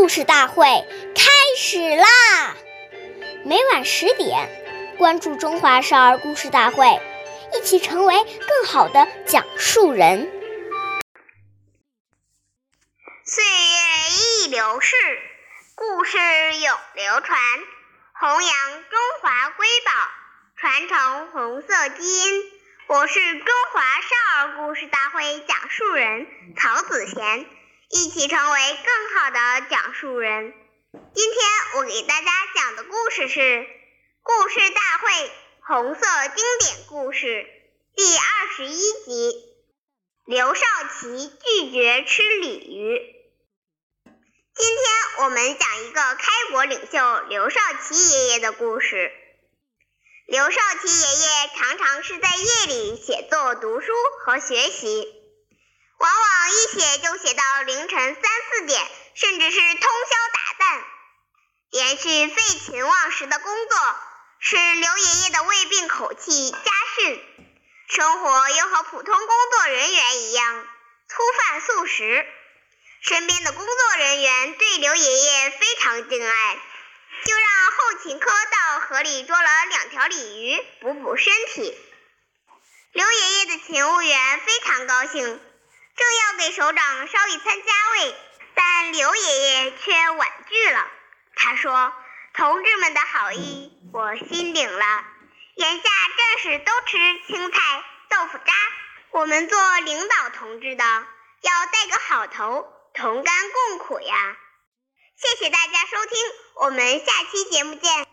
故事大会开始啦！每晚十点，关注《中华少儿故事大会》，一起成为更好的讲述人。岁月易流逝，故事永流传，弘扬中华瑰宝，传承红色基因。我是中华少儿故事大会讲述人曹子贤。一起成为更好的讲述人。今天我给大家讲的故事是《故事大会红色经典故事》第二十一集：刘少奇拒绝吃鲤鱼。今天我们讲一个开国领袖刘少奇爷爷的故事。刘少奇爷爷常常是在夜里写作、读书和学习。往往一写就写到凌晨三四点，甚至是通宵达旦，连续废寝忘食的工作，使刘爷爷的胃病口气加甚，生活又和普通工作人员一样粗饭素食。身边的工作人员对刘爷爷非常敬爱，就让后勤科到河里捉了两条鲤鱼补补身体。刘爷爷的勤务员非常高兴。正要给首长烧一餐佳味，但刘爷爷却婉拒了。他说：“同志们的好意，我心领了。眼下战士都吃青菜豆腐渣，我们做领导同志的要带个好头，同甘共苦呀。”谢谢大家收听，我们下期节目见。